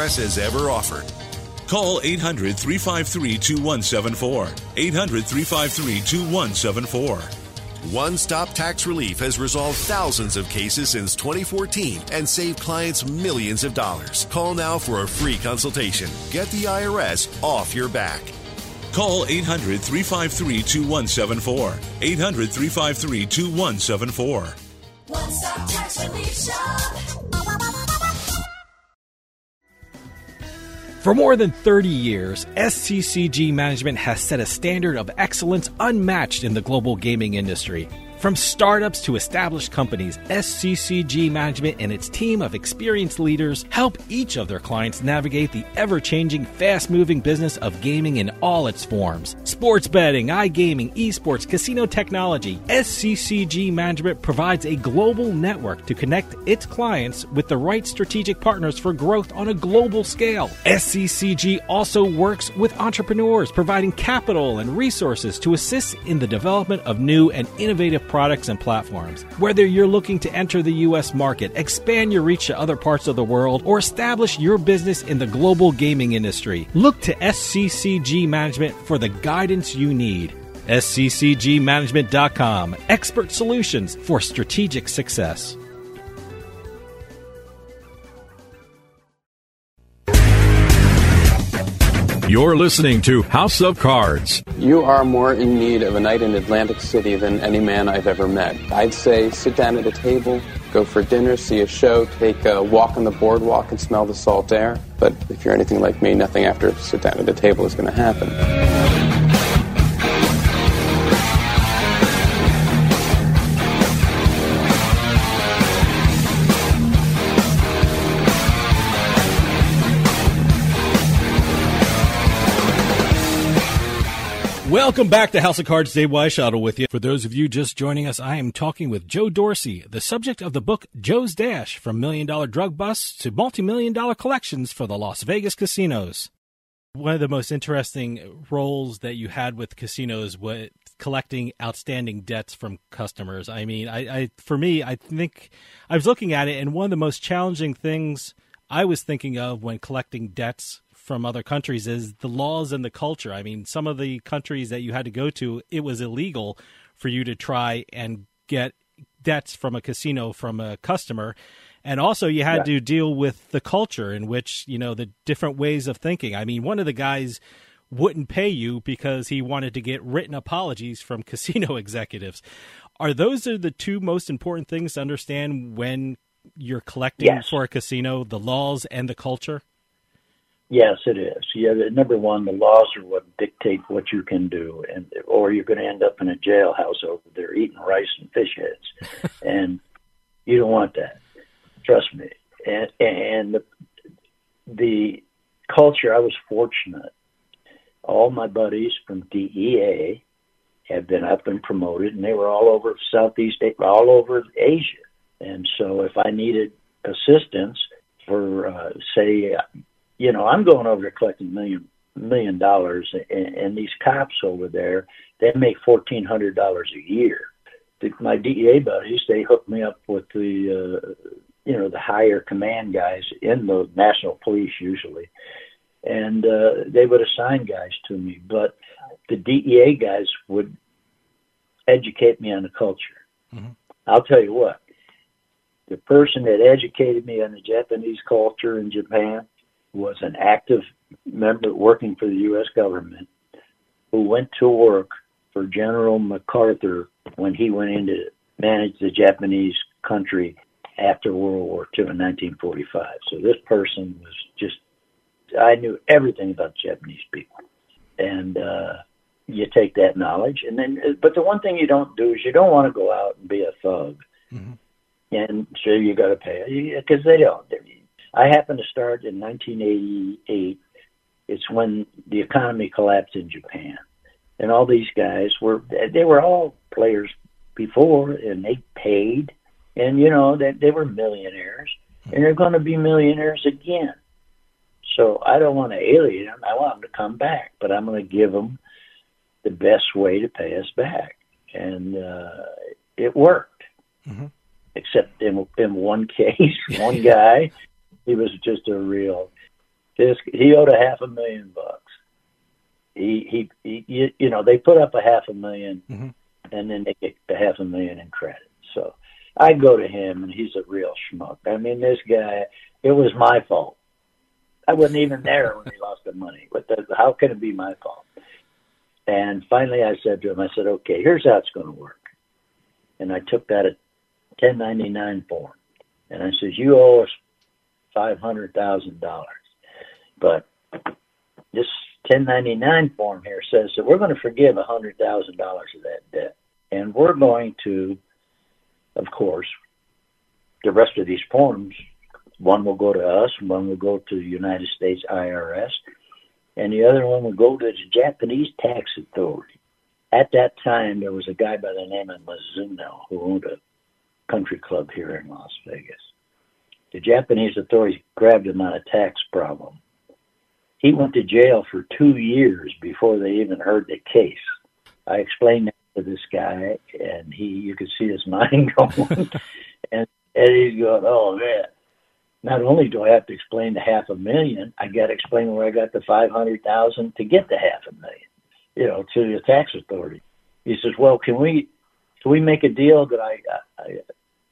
has ever offered. Call 800 353 2174. 800 353 2174. One Stop Tax Relief has resolved thousands of cases since 2014 and saved clients millions of dollars. Call now for a free consultation. Get the IRS off your back. Call 800 353 2174. 800 353 2174. One Stop Tax Relief Shop. For more than 30 years, SCCG Management has set a standard of excellence unmatched in the global gaming industry. From startups to established companies, SCCG Management and its team of experienced leaders help each of their clients navigate the ever changing, fast moving business of gaming in all its forms. Sports betting, iGaming, esports, casino technology, SCCG Management provides a global network to connect its clients with the right strategic partners for growth on a global scale. SCCG also works with entrepreneurs, providing capital and resources to assist in the development of new and innovative products and platforms. Whether you're looking to enter the U.S. market, expand your reach to other parts of the world, or establish your business in the global gaming industry, look to SCCG Management for the guidance you need. sccgmanagement.com. Expert solutions for strategic success. You're listening to House of Cards. You are more in need of a night in Atlantic City than any man I've ever met. I'd say sit down at a table, go for dinner, see a show, take a walk on the boardwalk and smell the salt air. But if you're anything like me, nothing after sit down at a table is going to happen. Welcome back to House of Cards. Dave Weishaupt with you. For those of you just joining us, I am talking with Joe Dorsey, the subject of the book Joe's Dash from Million Dollar Drug Busts to Multi Million Dollar Collections for the Las Vegas Casinos. One of the most interesting roles that you had with casinos was collecting outstanding debts from customers. I mean, I, I for me, I think I was looking at it, and one of the most challenging things I was thinking of when collecting debts from other countries is the laws and the culture. I mean, some of the countries that you had to go to, it was illegal for you to try and get debts from a casino from a customer. And also, you had to deal with the culture in which, you know, the different ways of thinking. I mean, one of the guys wouldn't pay you because he wanted to get written apologies from casino executives. Are those are the two most important things to understand when you're collecting Yes. for a casino, the laws and the culture? Yes, it is. Yeah, the- number one, the laws are what dictate what you can do, and or you're going to end up in a jailhouse over there eating rice and fish heads, and you don't want that. Trust me. And and the, the culture, I was fortunate. All my buddies from DEA had been up and promoted, and they were all over Southeast, A- all over Asia. And so, if I needed assistance for, uh, say, you know, I'm going over there collecting million million dollars, and, and these cops over there, they make fourteen hundred dollars a year. The, my DEA buddies, they hooked me up with the, uh, you know, the higher command guys in the national police usually, and uh, they would assign guys to me. But the DEA guys would educate me on the culture. I'll tell you what, the person that educated me on the Japanese culture in Japan was an active member working for the U.S. government who went to work for General MacArthur when he went in to manage the Japanese country after World War II in 1945. So this person was just, I knew everything about Japanese people. And, uh, you take that knowledge and then, but the one thing you don't do is you don't want to go out and be a thug and so you got to pay because they don't. I happened to start in 1988. It's when the economy collapsed in Japan, and all these guys were they were all players before, and they paid, and you know they they were millionaires, and they're going to be millionaires again. So I don't want to alienate them. I want them to come back, but I'm going to give them the best way to pay us back, and uh, it worked except in in one case, one guy, he was just a real. This he owed a half a million bucks. He he, he you, you know they put up a half a 1000000 mm-hmm. and then they get the half a million in credit. So I go to him and he's a real schmuck. I mean this guy, it was my fault. I wasn't even there when he lost the money. But the, how can it be my fault? And finally, I said to him, I said, "Okay, here's how it's going to work." And I took that 1099 form. And I says, you owe us $500,000. But this 1099 form here says that we're going to forgive a $100,000 of that debt. And we're going to, of course, the rest of these forms, one will go to us, one will go to the United States IRS, and the other one will go to the Japanese tax authority. At that time, there was a guy by the name of Mizuno who owned a country club here in Las Vegas. The Japanese authorities grabbed him on a tax problem. He went to jail for two years before they even heard the case. I explained that to this guy, and he, you could see his mind going, and, and he's going, "Oh man." Not only do I have to explain the half a million, I got to explain where I got the five hundred thousand to get the half a million, you know, to the tax authority. he says, "Well, can we can we make a deal that I I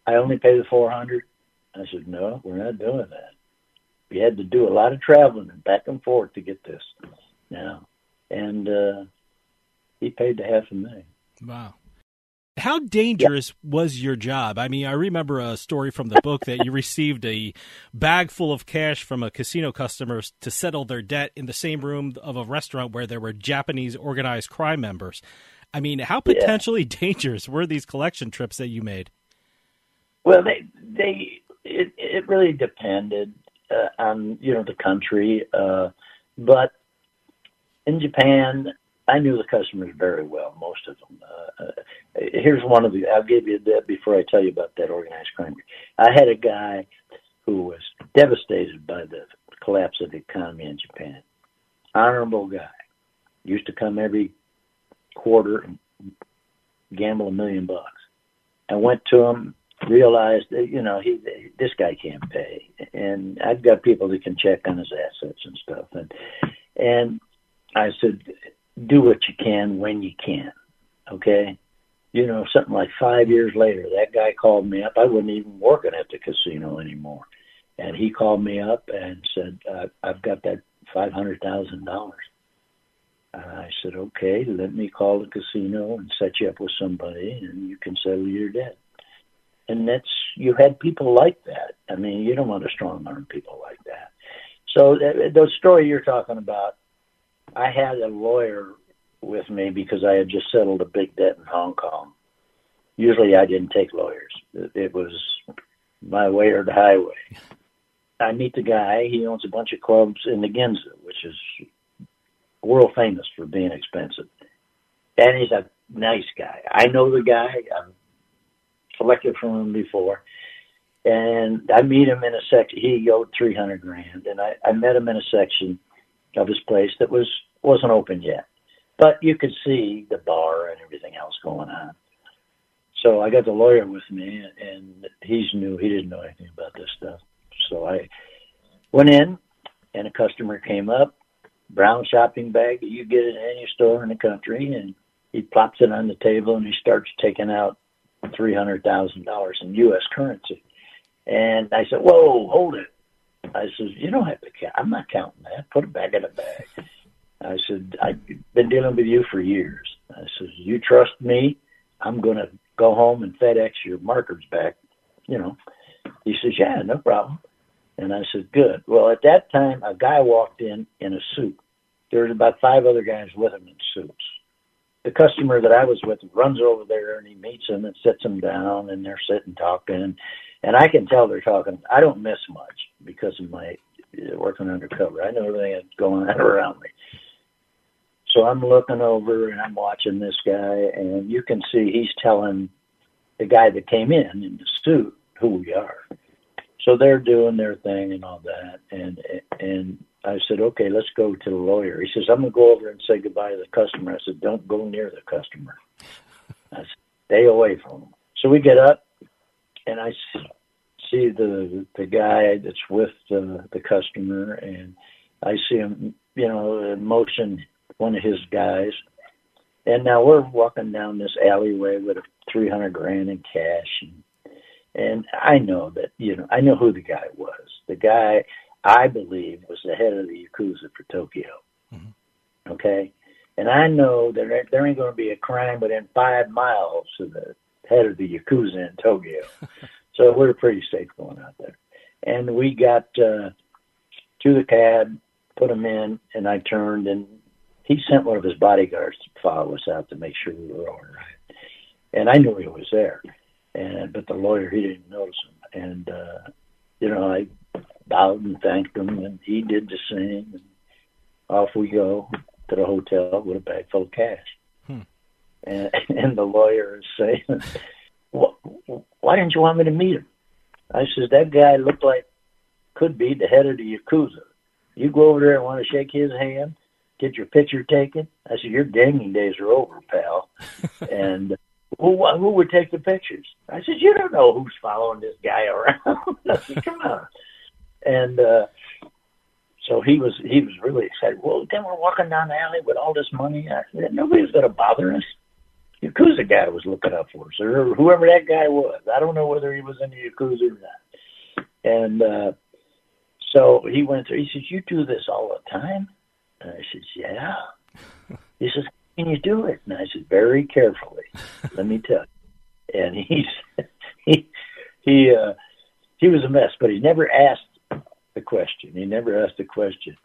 I only pay the four hundred? I said, "No, we're not doing that. We had to do a lot of traveling and back and forth to get this now." And uh he paid the half a million. Wow. How dangerous was your job? I mean, I remember a story from the book that you received a bag full of cash from a casino customer to settle their debt in the same room of a restaurant where there were Japanese organized crime members. I mean, how potentially yeah. dangerous were these collection trips that you made? Well, they they it it really depended uh, on you know the country, uh, but in Japan, I knew the customers very well, most of them. Uh, uh, here's one of the. I'll give you that before I tell you about that organized crime. I had a guy who was devastated by the collapse of the economy in Japan. Honorable guy, used to come every quarter and gamble a million bucks. I went to him, realized that you know he this guy can't pay, and I've got people that can check on his assets and stuff, and and I said do what you can when you can. Okay. You know, something like five years later, that guy called me up. I wasn't even working at the casino anymore. And he called me up and said, uh, I've got that $500,000. And I said, okay, let me call the casino and set you up with somebody and you can settle your debt. And that's, you had people like that. I mean, you don't want to strong arm people like that. So uh, the story you're talking about, I had a lawyer with me because I had just settled a big debt in Hong Kong. Usually I didn't take lawyers. It was my way or the highway. I meet the guy. He owns a bunch of clubs in the Ginza, which is world famous for being expensive. And he's a nice guy. I know the guy. I've selected from him before. And I meet him in a section. He owed 300 grand. And I, I met him in a section of his place that was wasn't open yet, but you could see the bar and everything else going on. So I got the lawyer with me, and he's new. He didn't know anything about this stuff. So I went in, and a customer came up, brown shopping bag that you get at any store in the country, and he plops it on the table and he starts taking out three hundred thousand dollars in U.S. currency. And I said, "Whoa, hold it!" I said, "You don't have to count. I'm not counting that. Put it back in the bag." I said, I've been dealing with you for years. I said, you trust me? I'm going to go home and FedEx your markers back. You know, he says, yeah, no problem. And I said, good. Well, at that time, a guy walked in in a suit. There was about five other guys with him in suits. The customer that I was with runs over there and he meets him and sits him down and they're sitting talking. And I can tell they're talking. I don't miss much because of my uh, working undercover. I know everything that's going on around me. So I'm looking over and I'm watching this guy, and you can see he's telling the guy that came in in the suit who we are. So they're doing their thing and all that, and and I said, okay, let's go to the lawyer. He says, I'm gonna go over and say goodbye to the customer. I said, don't go near the customer. I said, stay away from him. So we get up, and I see the the guy that's with the the customer, and I see him, you know, motion one of his guys. And now we're walking down this alleyway with a 300 grand in cash. And, and I know that, you know, I know who the guy was. The guy, I believe, was the head of the Yakuza for Tokyo. Mm-hmm. Okay? And I know that there, there ain't going to be a crime within five miles of the head of the Yakuza in Tokyo. so we're pretty safe going out there. And we got uh, to the cab, put him in, and I turned and he sent one of his bodyguards to follow us out to make sure we were all right. And I knew he was there, and but the lawyer he didn't notice him. And uh, you know, I bowed and thanked him, and he did the same. And off we go to the hotel with a bag full of cash. Hmm. And, and the lawyer is saying, "Why didn't you want me to meet him?" I says, "That guy looked like could be the head of the yakuza. You go over there and want to shake his hand." get your picture taken. I said, your ganging days are over, pal. and who who would take the pictures? I said, you don't know who's following this guy around. I said, come on. And uh, so he was he was really excited. Well, then we're walking down the alley with all this money. I said, nobody's going to bother us. Yakuza guy was looking up for us, or whoever that guy was. I don't know whether he was in the Yakuza or not. And uh, so he went through. He says, "You do this all the time?" And I said, "Yeah." He says, "Can you do it?" And I said, "Very carefully. Let me tell you." And he's he he uh, he was a mess, but he never asked the question. He never asked a question.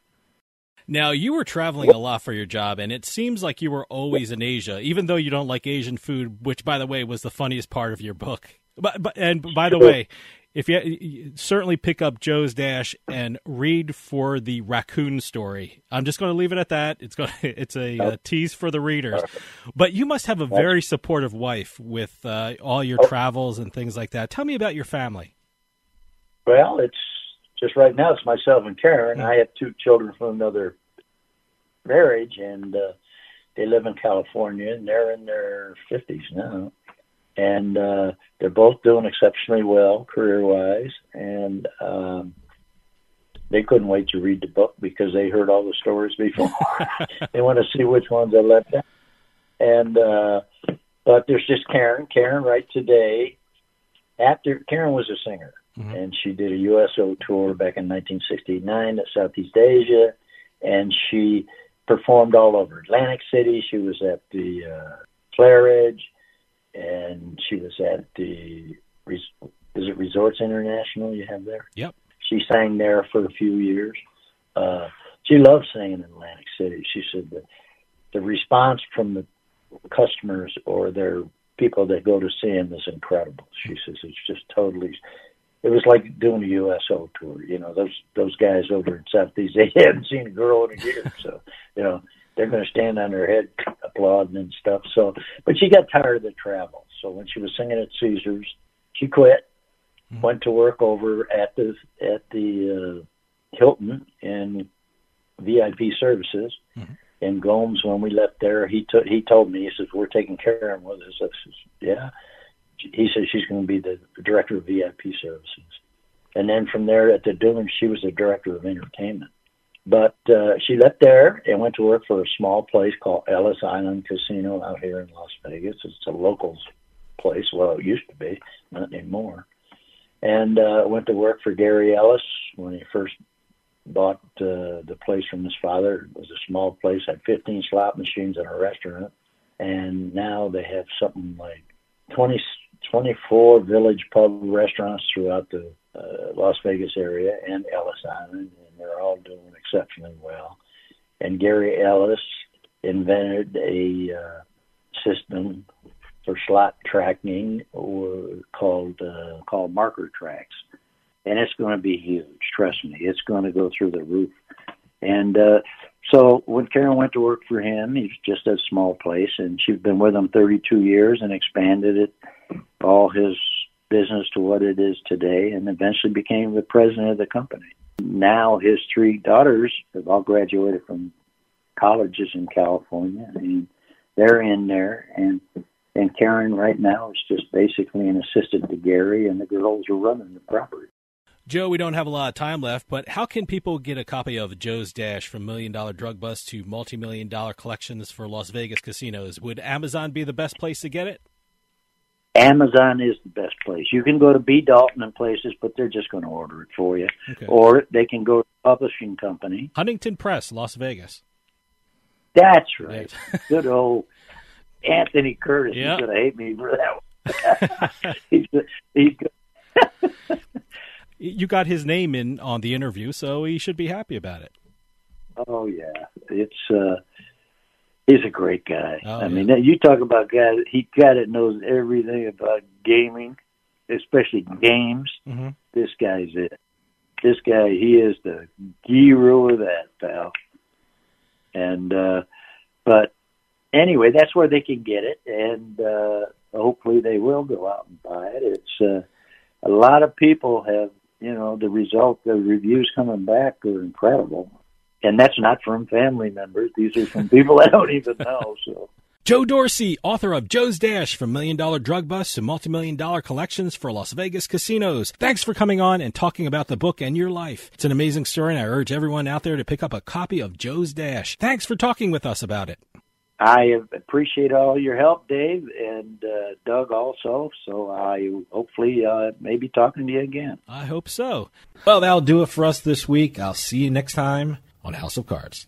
Now, you were traveling a lot for your job, and it seems like you were always in Asia, even though you don't like Asian food, which, by the way, was the funniest part of your book. But, but and by the way, if you, you certainly pick up Joe's Dash and read for the raccoon story. I'm just going to leave it at that. It's going to, it's a, a tease for the readers. But you must have a very supportive wife with uh, all your travels and things like that. Tell me about your family. Well, it's just right now. It's myself and Karen. I have two children from another marriage, and uh, they live in California, and they're in their fifties now, and uh, they're both doing exceptionally well career-wise, and um, they couldn't wait to read the book because they heard all the stories before. they want to see which ones I left out, and uh, but there's just Karen. Karen, right today, after Karen was a singer and she did a USO tour back in 1969 to Southeast Asia, and she performed all over Atlantic City. She was at the uh, Claridge, and she was at the Res- is it Resorts International you have there? Yep. She sang there for a few years. Uh, she loved singing in Atlantic City. She said that the response from the customers or their people that go to see him is incredible. She says it's just totally it was like doing a USO tour. You know, those those guys over in Southeast, they hadn't seen a girl in a year, so you know they're going to stand on their head applauding and stuff. So, but she got tired of the travel. So when she was singing at Caesars, she quit, went to work over at the at the uh, Hilton in VIP services. And Gomes, when we left there, he took he told me he says we're taking care of him with us. I says, yeah he said she's going to be the director of VIP services. And then from there at the Dooling, she was the director of entertainment. But uh, she left there and went to work for a small place called Ellis Island Casino out here in Las Vegas. It's a locals place. Well, it used to be, not anymore. And uh, went to work for Gary Ellis when he first bought uh, the place from his father. It was a small place, had 15 slot machines and a restaurant. And now they have something like 20, 24 village pub restaurants throughout the uh, Las Vegas area and Ellis Island, and they're all doing exceptionally well. And Gary Ellis invented a uh, system for slot tracking or called uh, called Marker Trax, and it's going to be huge. Trust me, it's going to go through the roof. And uh, so when Karen went to work for him, he's just a small place, and she's been with him 32 years and expanded it all his business to what it is today, and eventually became the president of the company. Now his three daughters have all graduated from colleges in California, and they're in there. And and Karen right now is just basically an assistant to Gary, and the girls are running the property. Joe, we don't have a lot of time left, but how can people get a copy of Joe's Dash from Million Dollar Drug Bust to Multi Million Dollar Collections for Las Vegas Casinos? Would Amazon be the best place to get it? Amazon is the best place. You can go to B. Dalton and places, but they're just going to order it for you. Okay. Or they can go to publishing company. Huntington Press, Las Vegas. That's right. Good old Anthony Curtis. Yeah. He's going to hate me for that one. he's, he's. You got his name in on the interview, so he should be happy about it. Oh yeah, it's uh, he's a great guy. Oh, I mean, you talk about guy. He guy that knows everything about gaming, especially games. Mm-hmm. This guy's it. This guy, he is the hero of that, pal. And uh, but anyway, that's where they can get it, and uh, hopefully they will go out and buy it. It's uh, a lot of people have, you know, the result, the reviews coming back are incredible, and that's not from family members. These are from people I don't even know. So. Joe Dorsey, author of Joe's Dash from Million Dollar Drug Busts to Multi-Million Dollar Collections for Las Vegas Casinos. Thanks for coming on and talking about the book and your life. It's an amazing story and I urge everyone out there to pick up a copy of Joe's Dash. Thanks for talking with us about it. I appreciate all your help, Dave, and uh, Doug also. So I hopefully uh, may be talking to you again. I hope so. Well, that'll do it for us this week. I'll see you next time on House of Cards.